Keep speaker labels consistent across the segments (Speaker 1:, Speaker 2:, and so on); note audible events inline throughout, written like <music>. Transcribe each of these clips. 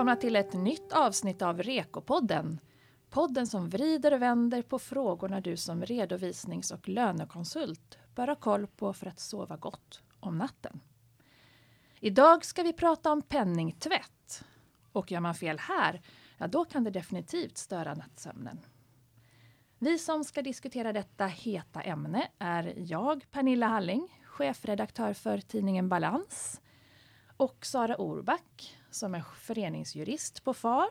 Speaker 1: välkomna till ett nytt avsnitt av Rekopodden. Podden som vrider och vänder på frågorna du som redovisnings och lönekonsult bör ha koll på för att sova gott om natten. Idag ska vi prata om penningtvätt. Och gör man fel här, ja då kan det definitivt störa nattsömnen. Vi som ska diskutera detta heta ämne är jag, Pernilla Halling, chefredaktör för tidningen Balans och Sara Orback som är föreningsjurist på FAR.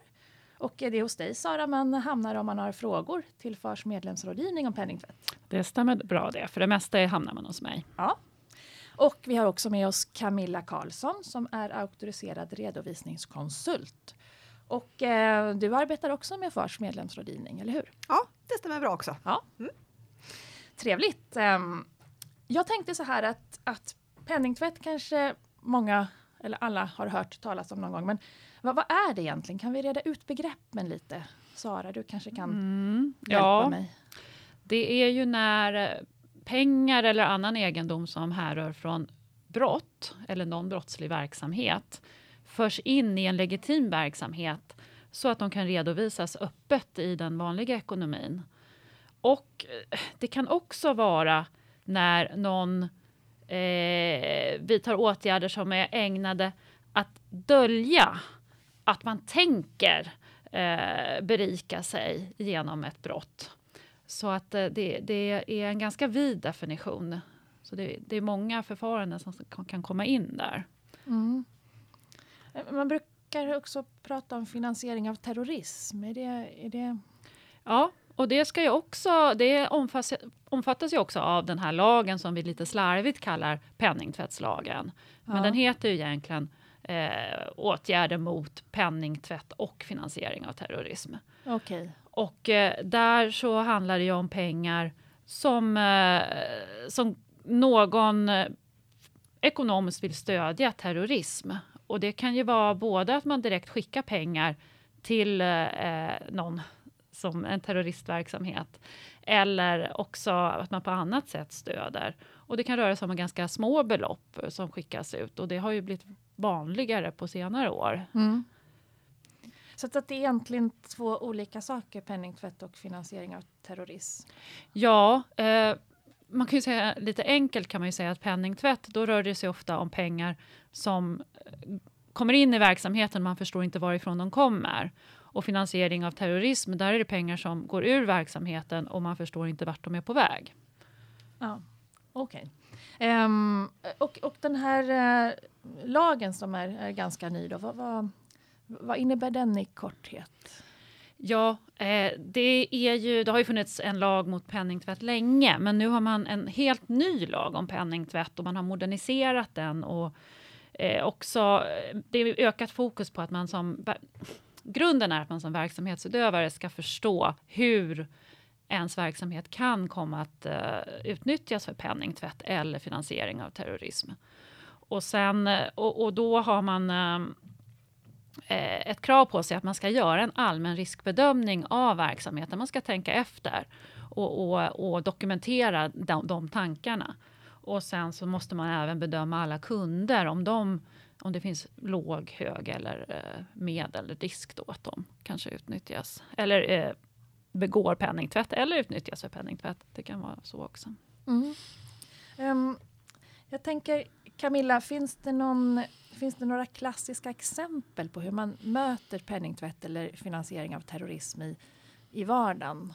Speaker 1: Och det är hos dig Sara man hamnar om man har frågor till FARs medlemsrådgivning om penningtvätt.
Speaker 2: Det stämmer bra det, för det mesta hamnar man hos mig.
Speaker 1: Ja. Och vi har också med oss Camilla Karlsson som är auktoriserad redovisningskonsult. Och eh, du arbetar också med FARs medlemsrådgivning, eller hur?
Speaker 3: Ja, det stämmer bra också.
Speaker 1: Ja. Mm. Trevligt. Um, jag tänkte så här att, att penningtvätt kanske många eller alla har hört talas om någon gång. Men vad, vad är det egentligen? Kan vi reda ut begreppen lite? Sara, du kanske kan mm, hjälpa ja, mig?
Speaker 2: Det är ju när pengar eller annan egendom som härrör från brott eller någon brottslig verksamhet förs in i en legitim verksamhet så att de kan redovisas öppet i den vanliga ekonomin. Och eh, det kan också vara när någon eh, vidtar åtgärder som är ägnade att dölja att man tänker eh, berika sig genom ett brott. Så att eh, det, det, är en ganska vid definition. Så det, det är många förfaranden som kan komma in där. Mm.
Speaker 1: Man brukar också prata om finansiering av terrorism. Är det, är det...
Speaker 2: Ja, och det, ska ju också, det omfattas, omfattas ju också av den här lagen som vi lite slarvigt kallar penningtvättslagen. Men ja. den heter ju egentligen eh, åtgärder mot penningtvätt och finansiering av terrorism.
Speaker 1: Okay.
Speaker 2: Och eh, där så handlar det ju om pengar som, eh, som någon eh, ekonomiskt vill stödja terrorism. Och det kan ju vara både att man direkt skickar pengar till eh, någon som en terroristverksamhet. Eller också att man på annat sätt stöder. Och det kan röra sig om ganska små belopp som skickas ut och det har ju blivit vanligare på senare år. Mm.
Speaker 1: Så att det är egentligen två olika saker, penningtvätt och finansiering av terrorism?
Speaker 2: Ja, eh, man kan ju säga lite enkelt kan man ju säga att penningtvätt, då rör det sig ofta om pengar som eh, kommer in i verksamheten, man förstår inte varifrån de kommer och finansiering av terrorism, där är det pengar som går ur verksamheten och man förstår inte vart de är på väg.
Speaker 1: Ja, Okej. Okay. Um, ehm, och, och den här uh, lagen som är, är ganska ny, då, vad, vad, vad, innebär den i korthet?
Speaker 2: Ja, eh, det, är ju, det har ju funnits en lag mot penningtvätt länge, men nu har man en helt ny lag om penningtvätt och man har moderniserat den och eh, också det är ökat fokus på att man som grunden är att man som verksamhetsutövare ska förstå hur ens verksamhet kan komma att uh, utnyttjas för penningtvätt eller finansiering av terrorism. Och, sen, eh, och, och då har man uh, ett krav på sig att man ska göra en allmän riskbedömning av verksamheten. Man ska tänka efter och, och, och dokumentera de, de tankarna. Och sen så måste man även bedöma alla kunder om de om det finns låg, hög eller eh, medelrisk då att de kanske utnyttjas. Eller eh, begår penningtvätt eller utnyttjas för penningtvätt. Det kan vara så också. Mm.
Speaker 1: Um, jag tänker Camilla, finns det, någon, finns det några klassiska exempel på hur man möter penningtvätt eller finansiering av terrorism i, i vardagen?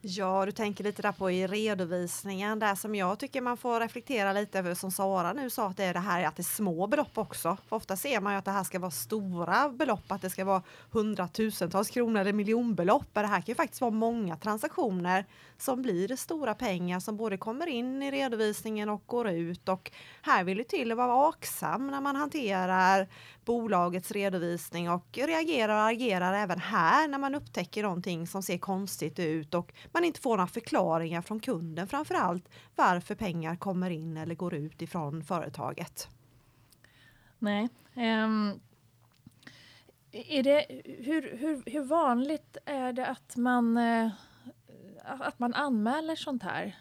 Speaker 3: Ja, du tänker lite där på i redovisningen, där som jag tycker man får reflektera lite över som Sara nu sa, att det är det här att det är små belopp också. För ofta ser man ju att det här ska vara stora belopp, att det ska vara hundratusentals kronor eller miljonbelopp. Det här kan ju faktiskt vara många transaktioner som blir stora pengar som både kommer in i redovisningen och går ut. Och här vill det till att vara vaksam när man hanterar bolagets redovisning och reagerar och agerar även här när man upptäcker någonting som ser konstigt ut och man inte får några förklaringar från kunden framför allt varför pengar kommer in eller går ut ifrån företaget.
Speaker 1: Nej. Um, är det, hur, hur, hur vanligt är det att man, uh, att man anmäler sånt här?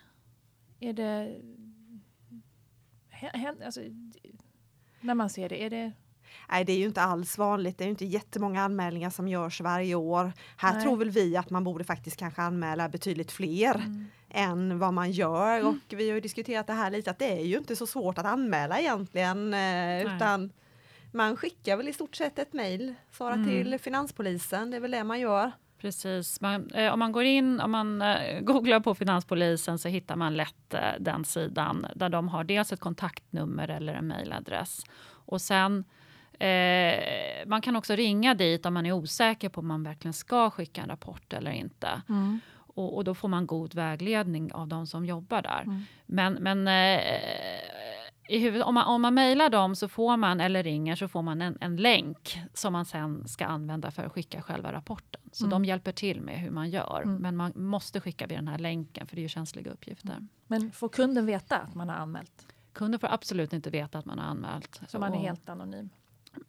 Speaker 1: Är det... Alltså, när man ser det, är det
Speaker 3: Nej, det är ju inte alls vanligt. Det är ju inte jättemånga anmälningar som görs varje år. Här
Speaker 1: Nej.
Speaker 3: tror väl vi att man borde faktiskt kanske anmäla betydligt fler
Speaker 1: Mm.
Speaker 3: än vad man gör. Och vi har diskuterat det här lite att det är ju inte så svårt att anmäla egentligen. Eh, utan man skickar väl i stort sett ett mejl, svara
Speaker 2: Mm.
Speaker 3: till Finanspolisen, det är väl det man gör.
Speaker 2: Precis. Man, eh, om man går in, om man eh, googlar på Finanspolisen så hittar man lätt eh, den sidan där de har dels ett kontaktnummer eller en mejladress. Och sen eh, man kan också ringa dit om man är osäker på om man verkligen ska skicka en rapport eller inte.
Speaker 1: Mm.
Speaker 2: Och, och då får man god vägledning av de som jobbar där.
Speaker 1: Mm.
Speaker 2: Men, men eh, i huvud, om man, om man mejlar dem så får man, eller ringer så får man en, en länk som man sen ska använda för att skicka själva rapporten. Så
Speaker 1: Mm.
Speaker 2: de hjälper till med hur man gör.
Speaker 1: Mm.
Speaker 2: Men man måste skicka via den här länken för det är ju känsliga uppgifter.
Speaker 1: Men får kunden veta att man har anmält?
Speaker 2: Kunden får absolut inte veta att man har anmält.
Speaker 1: Så man är helt anonym?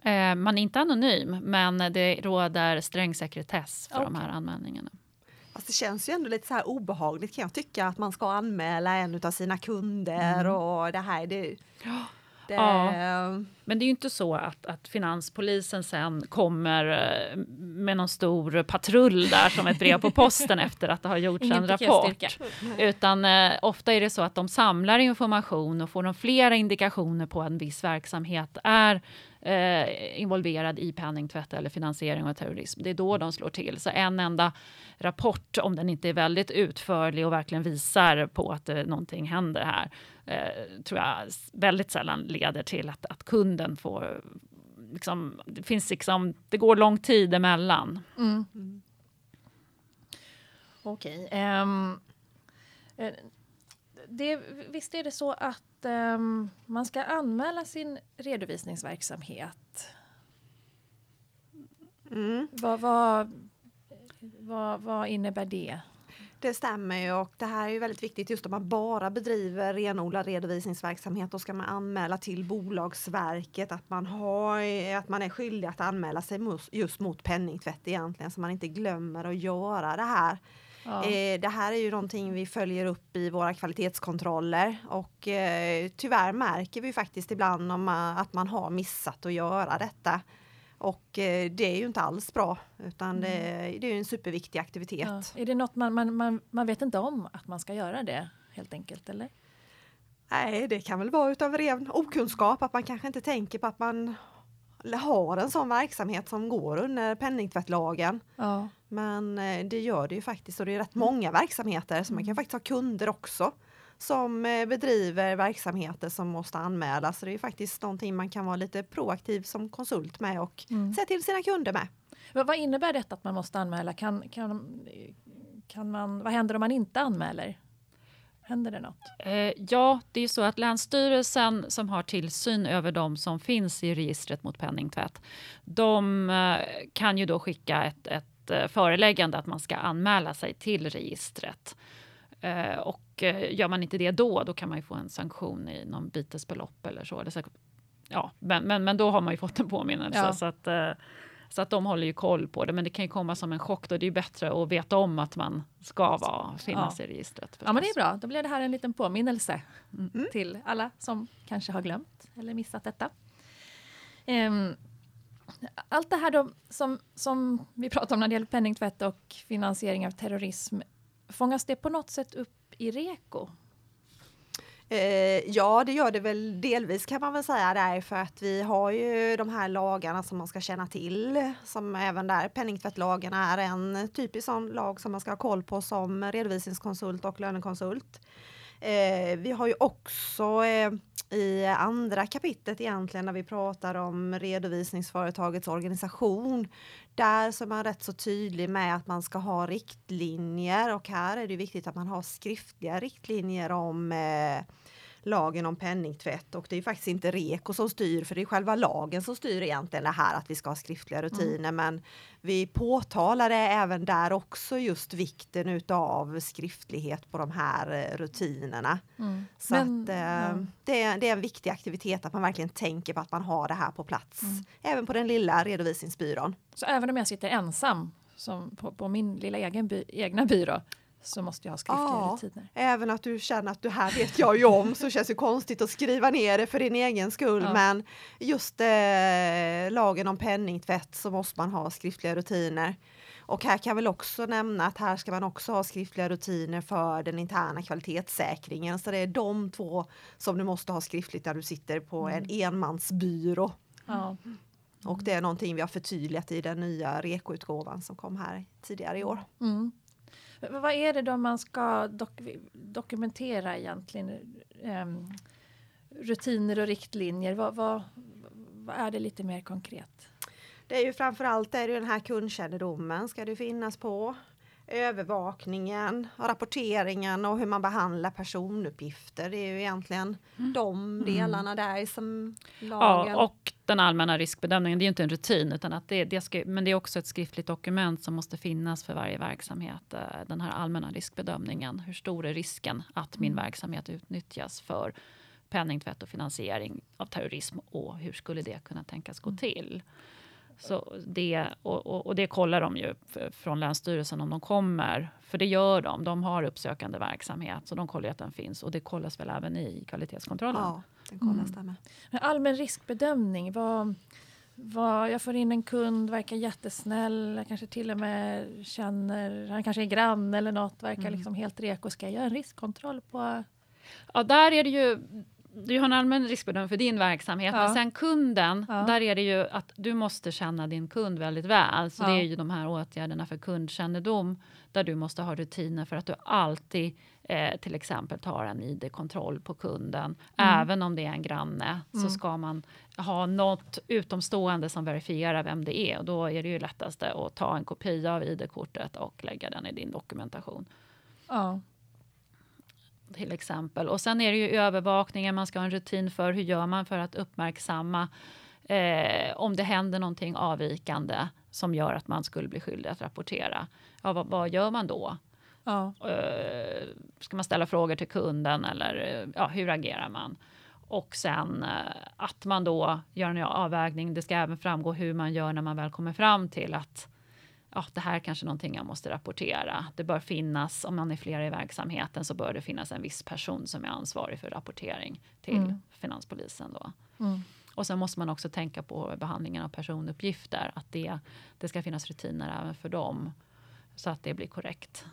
Speaker 2: Eh, man är inte anonym, men det råder sträng sekretess för de
Speaker 1: Okej.
Speaker 2: här anmälningarna.
Speaker 3: Fast det känns ju ändå lite så här obehagligt kan jag tycka att man ska anmäla en av sina kunder och det här. Det, det,
Speaker 2: Ja. Men det är ju inte så att, att finanspolisen sen kommer eh, med någon stor patrull där som ett brev på posten efter att det har gjorts en rapport. Utan eh, ofta är det så att de samlar information och får de flera indikationer på att en viss verksamhet är eh, involverad i penningtvätt eller finansiering av terrorism. Det är då de slår till. Så en enda rapport, om den inte är väldigt utförlig och verkligen visar på att eh, någonting händer här, eh, tror jag väldigt sällan leder till att, att kunden får Liksom, det finns liksom, det går lång tid emellan.
Speaker 1: Mm.
Speaker 3: Mm.
Speaker 1: Okej. ehm, eh, det, visst är det så att ehm, man ska anmäla sin redovisningsverksamhet?
Speaker 3: Mm.
Speaker 1: Vad, vad, vad, vad innebär det?
Speaker 3: Det stämmer ju och det här är ju väldigt viktigt just om man bara bedriver renodlad redovisningsverksamhet. Då ska man anmäla till Bolagsverket att man, har, att man är skyldig att anmäla sig just mot penningtvätt egentligen så man inte glömmer att göra det här.
Speaker 1: Ja.
Speaker 3: Eh, det här är ju någonting vi följer upp i våra kvalitetskontroller och eh, tyvärr märker vi faktiskt ibland om man, att man har missat att göra detta. Och eh, det är ju inte alls bra utan det, det är en superviktig aktivitet.
Speaker 1: Ja. Är det något man, man, man, man vet inte om att man ska göra det helt enkelt? Eller?
Speaker 3: Nej, det kan väl vara utav ren okunskap att man kanske inte tänker på att man har en sån verksamhet som går under penningtvättlagen.
Speaker 1: Ja.
Speaker 3: Men eh, det gör det ju faktiskt och det är rätt många verksamheter så man kan faktiskt ha kunder också som eh, bedriver verksamheter som måste anmälas. Så det är faktiskt någonting man kan vara lite proaktiv som konsult med och
Speaker 1: Mm.
Speaker 3: säga till sina kunder med.
Speaker 1: Vad, vad innebär detta att man måste anmäla? Kan, kan, kan man, vad händer om man inte anmäler? Händer det något?
Speaker 2: Eh, ja, det är så att Länsstyrelsen som har tillsyn över de som finns i registret mot penningtvätt, de eh, kan ju då skicka ett, ett eh, föreläggande att man ska anmäla sig till registret. Eh, och eh, gör man inte det då, då kan man ju få en sanktion i någon bitesbelopp eller så. Eller så ja, men, men, men då har man ju fått en påminnelse.
Speaker 1: Ja.
Speaker 2: Så att, eh, så att de håller ju koll på det. Men det kan ju komma som en chock. Då det är bättre att veta om att man ska vara, finnas
Speaker 1: Ja.
Speaker 2: i registret.
Speaker 1: Ja, men det är
Speaker 2: förstås.
Speaker 1: bra. Då blir det här en liten påminnelse
Speaker 3: Mm.
Speaker 1: till alla som kanske har glömt eller missat detta. Ehm, allt det här då som, som vi pratar om när det gäller penningtvätt och finansiering av terrorism, fångas det på något sätt upp i REKO?
Speaker 3: Eh, ja, det gör det väl delvis kan man väl säga där för att vi har ju de här lagarna som man ska känna till som även där penningtvättlagen är en typisk sån lag som man ska ha koll på som redovisningskonsult och lönekonsult. Eh, vi har ju också eh, i andra kapitlet egentligen när vi pratar om redovisningsföretagets organisation. Där så är man rätt så tydlig med att man ska ha riktlinjer och här är det viktigt att man har skriftliga riktlinjer om eh, lagen om penningtvätt och det är faktiskt inte REKO som styr för det är själva lagen som styr egentligen det här att vi ska ha skriftliga rutiner men vi påtalade även där också just vikten utav skriftlighet på de här eh, rutinerna. Så
Speaker 1: Men,
Speaker 3: att, eh,
Speaker 1: ja.
Speaker 3: det, är, det är en viktig aktivitet att man verkligen tänker på att man har det här på plats.
Speaker 1: Mm.
Speaker 3: Även på den lilla redovisningsbyrån.
Speaker 1: Så även om jag sitter ensam som på, på min lilla egen by, egna byrå så måste jag ha skriftliga
Speaker 3: Ja.
Speaker 1: rutiner.
Speaker 3: Även att du känner att det här vet jag ju om så känns det konstigt att skriva ner det för din egen skull.
Speaker 1: Ja.
Speaker 3: Men just eh, lagen om penningtvätt så måste man ha skriftliga rutiner. Och här kan jag väl också nämna att här ska man också ha skriftliga rutiner för den interna kvalitetssäkringen. Så det är de två som du måste ha skriftligt när du sitter på en enmansbyrå.
Speaker 1: Ja.
Speaker 3: Och det är någonting vi har förtydligat i den nya REKO-utgåvan som kom här tidigare i år.
Speaker 1: Mm. Men Vad är det då man ska dok- dokumentera egentligen? Um, rutiner och riktlinjer, vad, vad, vad är det lite mer konkret?
Speaker 3: Det är ju framförallt är det den här kundkännedomen ska det finnas på. Övervakningen, rapporteringen och hur man behandlar personuppgifter. Det är ju egentligen de delarna där som lagen...
Speaker 2: Ja, och den allmänna riskbedömningen, det är ju inte en rutin, utan att det, det ska, men det är också ett skriftligt dokument som måste finnas för varje verksamhet. eh, Den här allmänna riskbedömningen. Hur stor är risken att min verksamhet utnyttjas för penningtvätt och finansiering av terrorism och hur skulle det kunna tänkas gå till? Så det, och, och, och det kollar de ju från Länsstyrelsen om de kommer. För det gör de. De har uppsökande verksamhet, så de kollar att den finns. Och det kollas väl även i kvalitetskontrollen.
Speaker 3: Ja, den kollas där med.
Speaker 1: Men allmän riskbedömning, vad, vad, jag får in en kund, verkar jättesnäll, jag kanske till och med känner, han kanske är granne eller något, verkar liksom helt reko. Ska jag göra en riskkontroll på...
Speaker 2: Ja, där är det ju... Du har en allmän riskbedömning för din verksamhet,
Speaker 1: Ja.
Speaker 2: men sen kunden,
Speaker 1: Ja.
Speaker 2: där är det ju att du måste känna din kund väldigt väl. Så
Speaker 1: Ja.
Speaker 2: det är ju de här åtgärderna för kundkännedom, där du måste ha rutiner för att du alltid eh, till exempel tar en ID-kontroll på kunden.
Speaker 1: Mm.
Speaker 2: Även om det är en granne så ska man ha något utomstående som verifierar vem det är. Och då är det ju lättaste att ta en kopia av ID-kortet och lägga den i din dokumentation
Speaker 1: Ja.
Speaker 2: Till exempel. Och sen är det ju övervakningen, man ska ha en rutin för hur gör man för att uppmärksamma eh, om det händer någonting avvikande som gör att man skulle bli skyldig att rapportera. Ja, vad, vad gör man då?
Speaker 1: Ja.
Speaker 2: Eh, ska man ställa frågor till kunden eller eh, ja, hur agerar man? Och sen eh, att man då gör en avvägning. Det ska även framgå hur man gör när man väl kommer fram till att ja, det här är kanske någonting jag måste rapportera. Det bör finnas, om man är flera i verksamheten, så bör det finnas en viss person som är ansvarig för rapportering till
Speaker 1: Mm.
Speaker 2: Finanspolisen. Då.
Speaker 1: Mm.
Speaker 2: Och sen måste man också tänka på behandlingen av personuppgifter, att det, det ska finnas rutiner även för dem, så att det blir korrekt.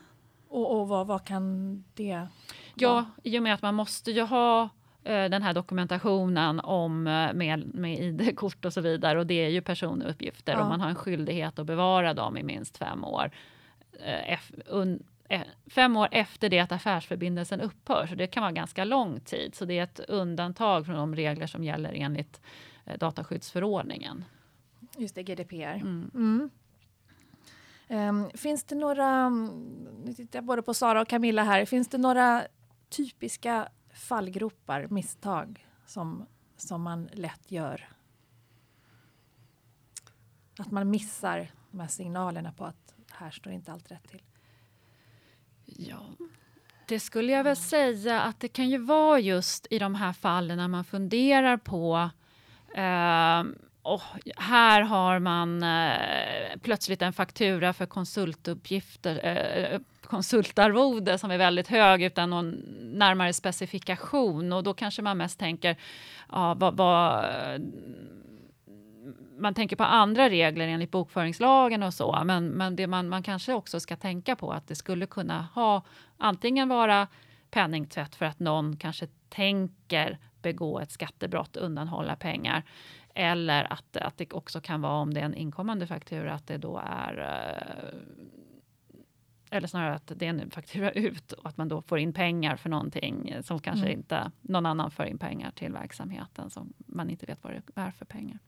Speaker 1: Och, och vad, vad kan det
Speaker 2: Ja, i och med att man måste ju ha den här dokumentationen om eh, med, med ID-kort och så vidare och det är ju personuppgifter
Speaker 1: Ja.
Speaker 2: och man har en skyldighet att bevara dem i minst fem år. Eh, un, eh, fem år efter det att affärsförbindelsen upphör, så det kan vara ganska lång tid. Så det är ett undantag från de regler som gäller enligt eh, dataskyddsförordningen.
Speaker 1: Just det, GDPR.
Speaker 2: Mm.
Speaker 1: Mm. Ehm, finns det några, nu tittar jag både på Sara och Camilla här, finns det några typiska fallgropar, misstag som, som man lätt gör? Att man missar de här signalerna på att här står inte allt rätt till.
Speaker 2: Ja, det skulle jag väl säga att det kan ju vara just i de här fallen när man funderar på eh, och här har man eh, plötsligt en faktura för konsultuppgifter, eh, konsultarvode som är väldigt hög utan någon närmare specifikation. Och då kanske man mest tänker, ja, vad, vad, man tänker på andra regler enligt bokföringslagen och så, men, men det man, man kanske också ska tänka på att det skulle kunna ha antingen vara penningtvätt för att någon kanske tänker begå ett skattebrott, undanhålla pengar, eller att, att det också kan vara om det är en inkommande faktura, att det då är eh, eller snarare att det är en faktura <laughs> ut och att man då får in pengar för någonting som kanske
Speaker 1: Mm.
Speaker 2: inte någon annan för in pengar till verksamheten som man inte vet vad det är för pengar.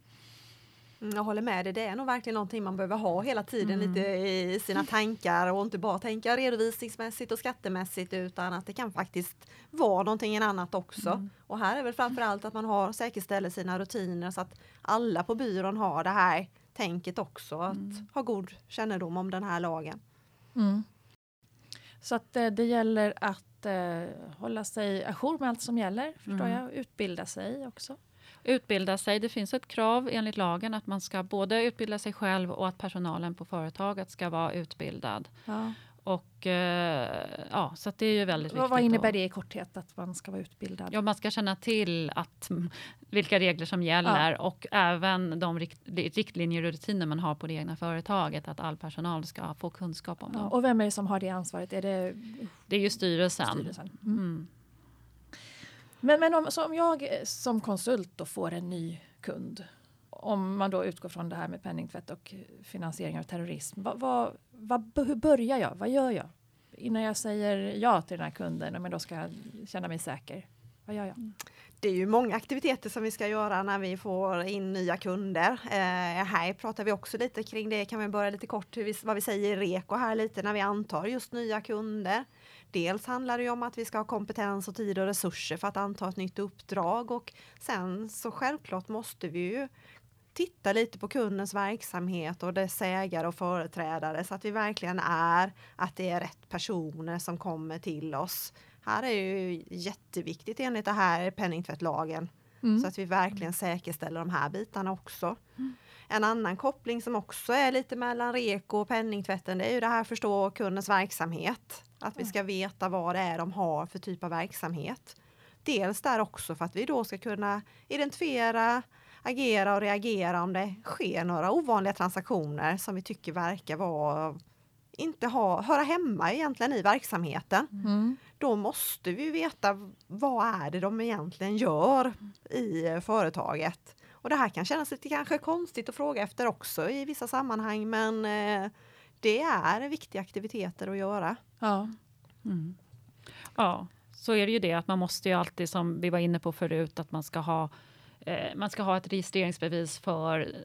Speaker 3: Mm, Jag håller med dig, det är nog verkligen någonting man behöver ha hela tiden
Speaker 2: Mm.
Speaker 3: lite i sina tankar och inte bara tänka redovisningsmässigt och skattemässigt utan att det kan faktiskt vara någonting annat också.
Speaker 2: Mm.
Speaker 3: Och här är väl framförallt att man har säkerställer sina rutiner så att alla på byrån har det här tänket också, att
Speaker 2: Mm.
Speaker 3: ha god kännedom om den här lagen.
Speaker 1: Mm. Så att eh, det gäller att eh, hålla sig ajour med allt som gäller, förstår
Speaker 2: Mm.
Speaker 1: jag. Utbilda sig också.
Speaker 2: Utbilda sig. Det finns ett krav enligt lagen att man ska både utbilda sig själv och att personalen på företaget ska vara utbildad.
Speaker 1: Ja.
Speaker 2: Och eh, ja, så att det är ju väldigt viktigt.
Speaker 1: vad innebär det i korthet att man ska vara utbildad?
Speaker 2: Ja, man ska känna till att, vilka regler som gäller och även de rikt, riktlinjer och rutiner man har på det egna företaget. Att all personal ska få kunskap om
Speaker 1: Ja,
Speaker 2: dem.
Speaker 1: och vem är det som har det ansvaret? Är det
Speaker 2: Det är ju styrelsen.
Speaker 1: styrelsen? Mm.
Speaker 2: Mm.
Speaker 1: Men, men om, om jag som konsult då får en ny kund, om man då utgår från det här med penningtvätt och finansiering av terrorism, vad, vad, vad, hur börjar jag? Vad gör jag? Innan jag säger ja till den här kunden, om jag då ska känna mig säker. Vad gör jag?
Speaker 3: Det är ju många aktiviteter som vi ska göra när vi får in nya kunder. Eh, här pratar vi också lite kring det, kan vi börja lite kort hur vi, vad vi säger i REKO här lite när vi antar just nya kunder. Dels handlar det ju om att vi ska ha kompetens och tid och resurser för att anta ett nytt uppdrag och sen så självklart måste vi ju titta lite på kundens verksamhet och dess ägare och företrädare så att vi verkligen är att det är rätt personer som kommer till oss. Här är ju jätteviktigt enligt det här penningtvättlagen
Speaker 1: Mm.
Speaker 3: så att vi verkligen säkerställer de här bitarna också. En annan koppling som också är lite mellan reko och penningtvätten det är ju det här att förstå kundens verksamhet. Att vi ska veta vad det är de har för typ av verksamhet. Dels där också för att vi då ska kunna identifiera, agera och reagera om det sker några ovanliga transaktioner som vi tycker verkar vara inte ha, höra hemma egentligen i verksamheten
Speaker 1: Mm.
Speaker 3: då måste vi veta vad är det de egentligen gör i företaget. Och det här kan kännas lite kanske konstigt att fråga efter också i vissa sammanhang men eh, det är viktiga aktiviteter att göra.
Speaker 1: Ja.
Speaker 2: Mm. Ja, så är det ju det att man måste ju alltid, som vi var inne på förut, att man ska ha, eh, man ska ha ett registreringsbevis för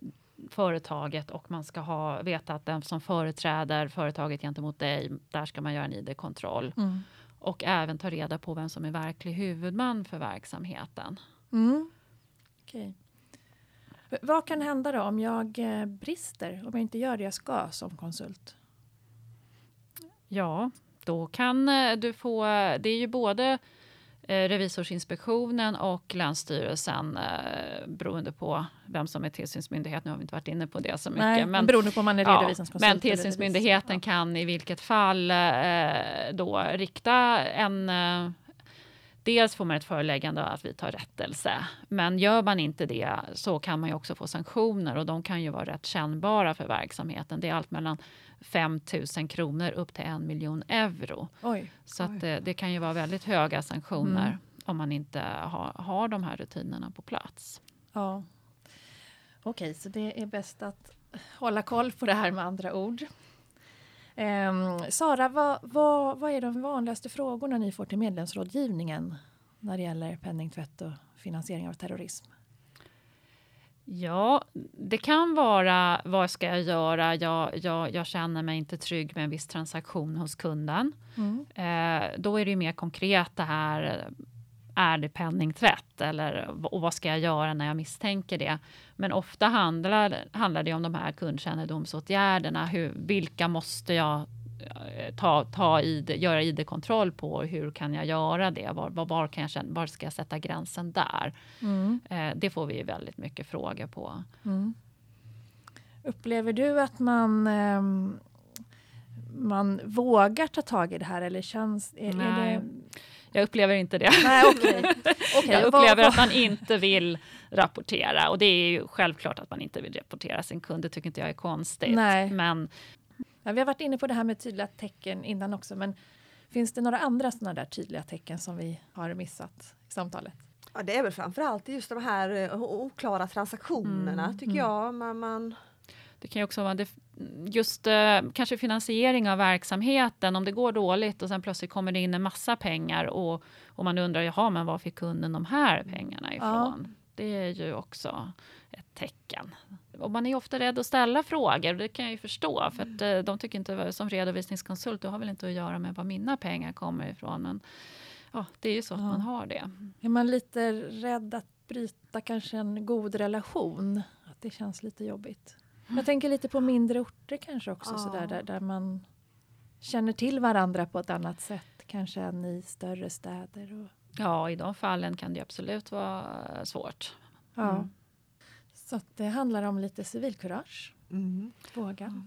Speaker 2: företaget och man ska ha, veta att den som företräder företaget gentemot dig, där ska man göra en id-kontroll.
Speaker 1: Mm.
Speaker 2: Och även ta reda på vem som är verklig huvudman för verksamheten.
Speaker 1: Mm. V- Vad kan hända då om jag eh, brister, om jag inte gör det jag ska som konsult?
Speaker 2: Ja, då kan eh, du få... Det är ju både Revisorsinspektionen och Länsstyrelsen eh, beroende på vem som är tillsynsmyndighet. Nu har vi inte varit inne på det så mycket.
Speaker 1: Nej,
Speaker 2: men,
Speaker 1: beroende på om man är
Speaker 2: ja, men tillsynsmyndigheten
Speaker 1: revis-
Speaker 2: kan i vilket fall eh, då rikta en... Eh, dels får man ett föreläggande att vi tar rättelse, men gör man inte det så kan man ju också få sanktioner och de kan ju vara rätt kännbara för verksamheten. Det är allt mellan 5 000 kronor upp till en miljon euro.
Speaker 1: Oj.
Speaker 2: Så att det, det kan ju vara väldigt höga sanktioner
Speaker 1: Mm.
Speaker 2: om man inte har, har de här rutinerna på plats.
Speaker 1: Ja. Okej, så det är bäst att hålla koll på det här med andra ord. Ehm, Sara, vad, vad, vad är de vanligaste frågorna ni får till medlemsrådgivningen när det gäller penningtvätt och finansiering av terrorism?
Speaker 2: Ja, det kan vara vad ska jag göra? Jag, jag, jag känner mig inte trygg med en viss transaktion hos kunden.
Speaker 1: Mm.
Speaker 2: Eh, då är det ju mer konkret det här. Är det penningtvätt eller och vad ska jag göra när jag misstänker det? Men ofta handlar, handlar det om de här kundkännedomsåtgärderna. Hur, vilka måste jag ta, ta ID, göra id-kontroll på? Hur kan jag göra det? Var, var, var, kan jag, var ska jag sätta gränsen där?
Speaker 1: Mm.
Speaker 2: Eh, det får vi väldigt mycket frågor på.
Speaker 1: Mm. Upplever du att man, ehm, man vågar ta tag i det här eller känns... Är, är
Speaker 2: Nej.
Speaker 1: det,
Speaker 2: Jag upplever inte det.
Speaker 1: nej, okej. <laughs> Okej,
Speaker 2: Jag upplever att man inte vill rapportera och det är ju självklart att man inte vill rapportera sin kund. Det tycker inte jag är konstigt.
Speaker 1: Nej.
Speaker 2: Men
Speaker 1: Ja, vi har varit inne på det här med tydliga tecken innan också, men finns det några andra sådana där tydliga tecken som vi har missat i samtalet?
Speaker 3: Ja, det är väl framförallt just de här eh, oklara transaktionerna
Speaker 2: Mm,
Speaker 3: tycker
Speaker 2: mm.
Speaker 3: jag. Man, man,
Speaker 2: det kan ju också vara det, just eh, kanske finansiering av verksamheten. Om det går dåligt och sen plötsligt kommer det in en massa pengar och, och man undrar, jaha, men var fick kunden de här pengarna ifrån? Det är ju också ett tecken. Och man är ofta rädd att ställa frågor, det kan jag ju förstå. För att eh, de tycker inte, som redovisningskonsult, du har väl inte att göra med var mina pengar kommer ifrån. Men ja, det är ju så att
Speaker 1: Ja.
Speaker 2: man har det.
Speaker 1: Är man lite rädd att bryta kanske en god relation? Att det känns lite jobbigt? Jag tänker lite på mindre orter kanske också,
Speaker 3: Ja.
Speaker 1: sådär, där, där man känner till varandra på ett annat sätt kanske än i större städer. Och,
Speaker 2: Ja, i de fallen kan det absolut vara svårt.
Speaker 1: ja.
Speaker 2: Mm.
Speaker 1: Så att det handlar om lite civilkurage.
Speaker 3: mm.
Speaker 1: Våga.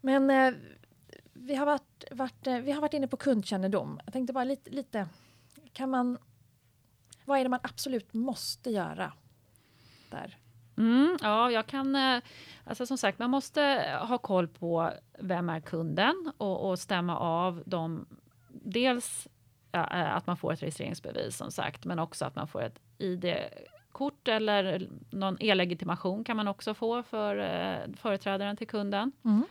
Speaker 1: Men eh, vi, har varit, varit, vi har varit inne på kundkännedom. Jag tänkte bara lite, lite kan man... Vad är det man absolut måste göra där?
Speaker 2: Mm, ja, jag kan... eh, Alltså som sagt, man måste ha koll på vem är kunden och, och stämma av dem. Dels ja, eh, att man får ett registreringsbevis som sagt, men också att man får ett ID-kort eller någon e-legitimation kan man också få för eh, företrädaren till kunden.
Speaker 1: Mm.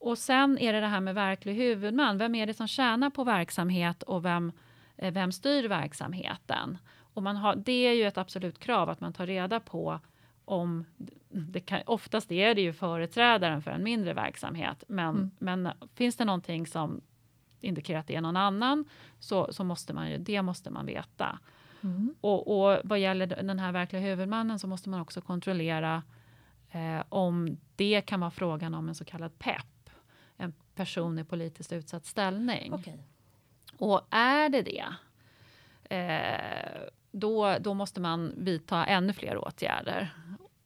Speaker 2: Och sen är det det här med verklig huvudman. Vem är det som tjänar på verksamhet och vem, eh, vem styr verksamheten? Och man har, det är ju ett absolut krav att man tar reda på om det kan, oftast är det ju företrädaren för en mindre verksamhet, men,
Speaker 1: Mm.
Speaker 2: men finns det någonting som indikerar att det är någon annan så, så måste man ju, det måste man veta.
Speaker 1: Mm.
Speaker 2: Och, och vad gäller den här verkliga huvudmannen så måste man också kontrollera eh, om det kan vara frågan om en så kallad PEP, en person i politiskt utsatt ställning.
Speaker 1: Okej.
Speaker 2: Och är det det, eh, då, då måste man vidta ännu fler åtgärder.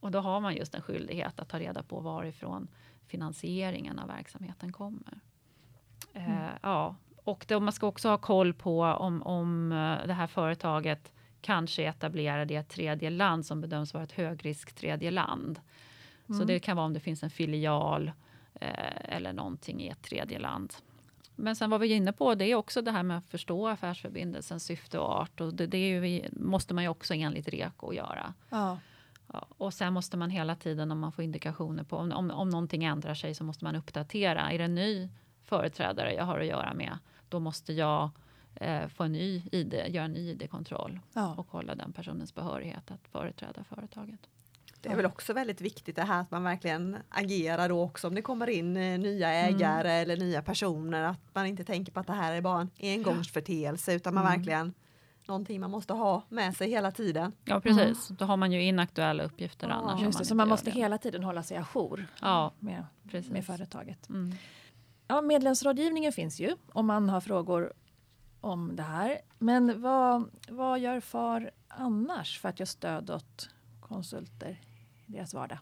Speaker 2: Och då har man just en skyldighet att ta reda på varifrån finansieringen av verksamheten kommer. Eh, ja. Och då, man ska också ha koll på om, om eh, det här företaget kanske är etablerade i ett tredje land som bedöms vara ett högrisk tredje land. Så
Speaker 1: Mm.
Speaker 2: det kan vara om det finns en filial eh, eller någonting i ett tredje land. Men sen var vi inne på, det är också det här med att förstå affärsförbindelsens syfte och art. Och det, det är vi- måste man ju också enligt REKO göra.
Speaker 1: Ja.
Speaker 2: Ja, och sen måste man hela tiden, om man får indikationer på om, om, om någonting ändrar sig, så måste man uppdatera. Är det en ny företrädare jag har att göra med, då måste jag eh, få en ny ID, göra en ny ID-kontroll
Speaker 1: Ja.
Speaker 2: och kolla den personens behörighet att företräda företaget.
Speaker 3: Det är väl också väldigt viktigt det här att man verkligen agerar då också om det kommer in eh, nya ägare eller nya personer. Att man inte tänker på att det här är bara en engångsförteelse utan man
Speaker 1: Mm.
Speaker 3: verkligen någonting man måste ha med sig hela tiden.
Speaker 2: Ja, precis. Då har man ju inaktuella uppgifter
Speaker 3: Ja,
Speaker 2: annars.
Speaker 1: Just det, så
Speaker 2: inte
Speaker 1: man måste
Speaker 2: det.
Speaker 1: hela tiden hålla sig ajour
Speaker 2: Ja,
Speaker 1: med,
Speaker 2: precis.
Speaker 1: med företaget.
Speaker 2: Mm.
Speaker 1: Ja, medlemsrådgivningen finns ju om man har frågor om det här. Men vad, vad gör FAR annars för att ge stöd åt konsulter i deras vardag?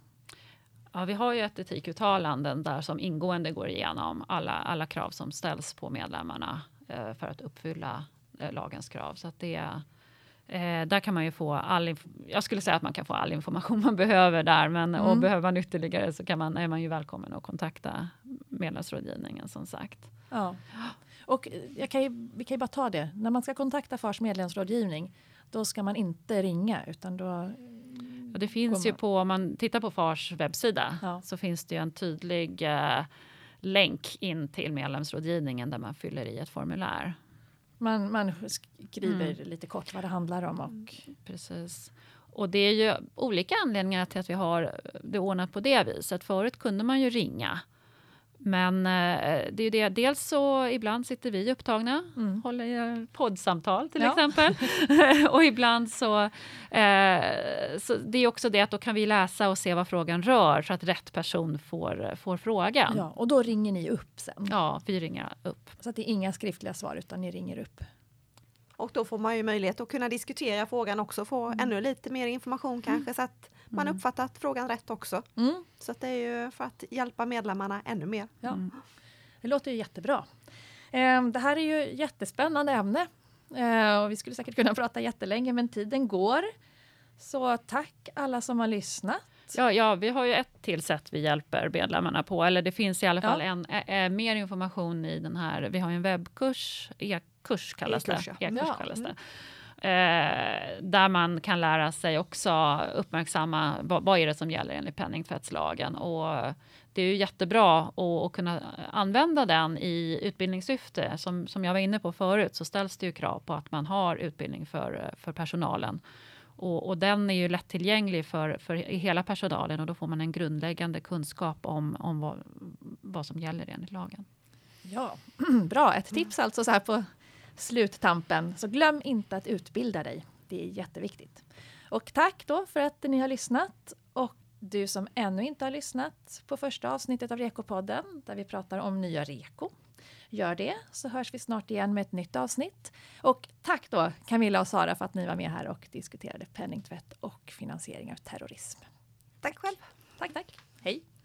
Speaker 2: Ja, vi har ju ett etikuttalanden där som ingående går igenom alla, alla krav som ställs på medlemmarna eh, för att uppfylla eh, lagens krav. Så att det, eh, där kan man ju få all, jag skulle säga att man kan få all information <laughs> man behöver där, men och
Speaker 1: Mm.
Speaker 2: behöver man ytterligare så kan man, är man ju välkommen att kontakta medlemsrådgivningen som sagt.
Speaker 1: Ja. Och jag kan ju, vi kan ju bara ta det. När man ska kontakta FARs medlemsrådgivning då ska man inte ringa utan då...
Speaker 2: Och det finns
Speaker 1: Kommer-
Speaker 2: ju på, om man tittar på FARs webbsida
Speaker 1: Ja.
Speaker 2: så finns det ju en tydlig eh, länk in till medlemsrådgivningen där man fyller i ett formulär.
Speaker 1: Man, man skriver
Speaker 2: Mm.
Speaker 1: lite kort vad det handlar om. Och,
Speaker 2: Precis. Och det är ju olika anledningar till att vi har det ordnat på det viset. Förut kunde man ju ringa. Men eh, det är ju det, dels så ibland sitter vi upptagna,
Speaker 1: Mm.
Speaker 2: håller eh, poddsamtal till
Speaker 1: Ja.
Speaker 2: exempel. <laughs> och ibland så, eh, så det är också det att då kan vi läsa och se vad frågan rör så att rätt person får, får frågan.
Speaker 1: ja, och då ringer ni upp sen.
Speaker 2: Ja, vi ringer upp.
Speaker 1: Så att det är inga skriftliga svar utan ni ringer upp.
Speaker 3: Och då får man ju möjlighet att kunna diskutera frågan också, få ännu lite mer information kanske så att man
Speaker 2: Mm.
Speaker 3: uppfattat frågan rätt också.
Speaker 1: Mm.
Speaker 3: Så att det är ju för att hjälpa medlemmarna ännu mer.
Speaker 1: Ja.
Speaker 2: Mm.
Speaker 1: Det låter ju jättebra. Eh, Det här är ju ett jättespännande ämne Eh, och vi skulle säkert kunna prata jättelänge men tiden går. Så tack alla som har lyssnat.
Speaker 2: Ja, ja, vi har ju ett till sätt vi hjälper medlemmarna på, eller det finns i alla fall
Speaker 1: Ja.
Speaker 2: en, ä, ä, mer information i den här. Vi har ju en webbkurs, e-kurs kallas
Speaker 3: E-kurs,
Speaker 2: det.
Speaker 3: ja.
Speaker 2: E-kurs
Speaker 1: Ja,
Speaker 2: kallas
Speaker 1: mm.
Speaker 2: det. Eh, där man kan lära sig också uppmärksamma vad, vad är det som gäller enligt penningtvättslagen. Och det är ju jättebra att, att kunna använda den i utbildningssyfte. Som, som jag var inne på förut så ställs det ju krav på att man har utbildning för, för personalen. Och, och den är ju lättillgänglig för, för hela personalen och då får man en grundläggande kunskap om, om vad, vad som gäller enligt lagen.
Speaker 1: Ja, <clears throat> bra. Ett tips alltså så här på sluttampen. Så glöm inte att utbilda dig. Det är jätteviktigt. Och tack då för att ni har lyssnat. Och du som ännu inte har lyssnat på första avsnittet av Rekopodden där vi pratar om nya Reko. Gör det så hörs vi snart igen med ett nytt avsnitt. Och tack då Camilla och Sara för att ni var med här och diskuterade penningtvätt och finansiering av terrorism.
Speaker 3: Tack själv!
Speaker 1: Tack, tack. Hej!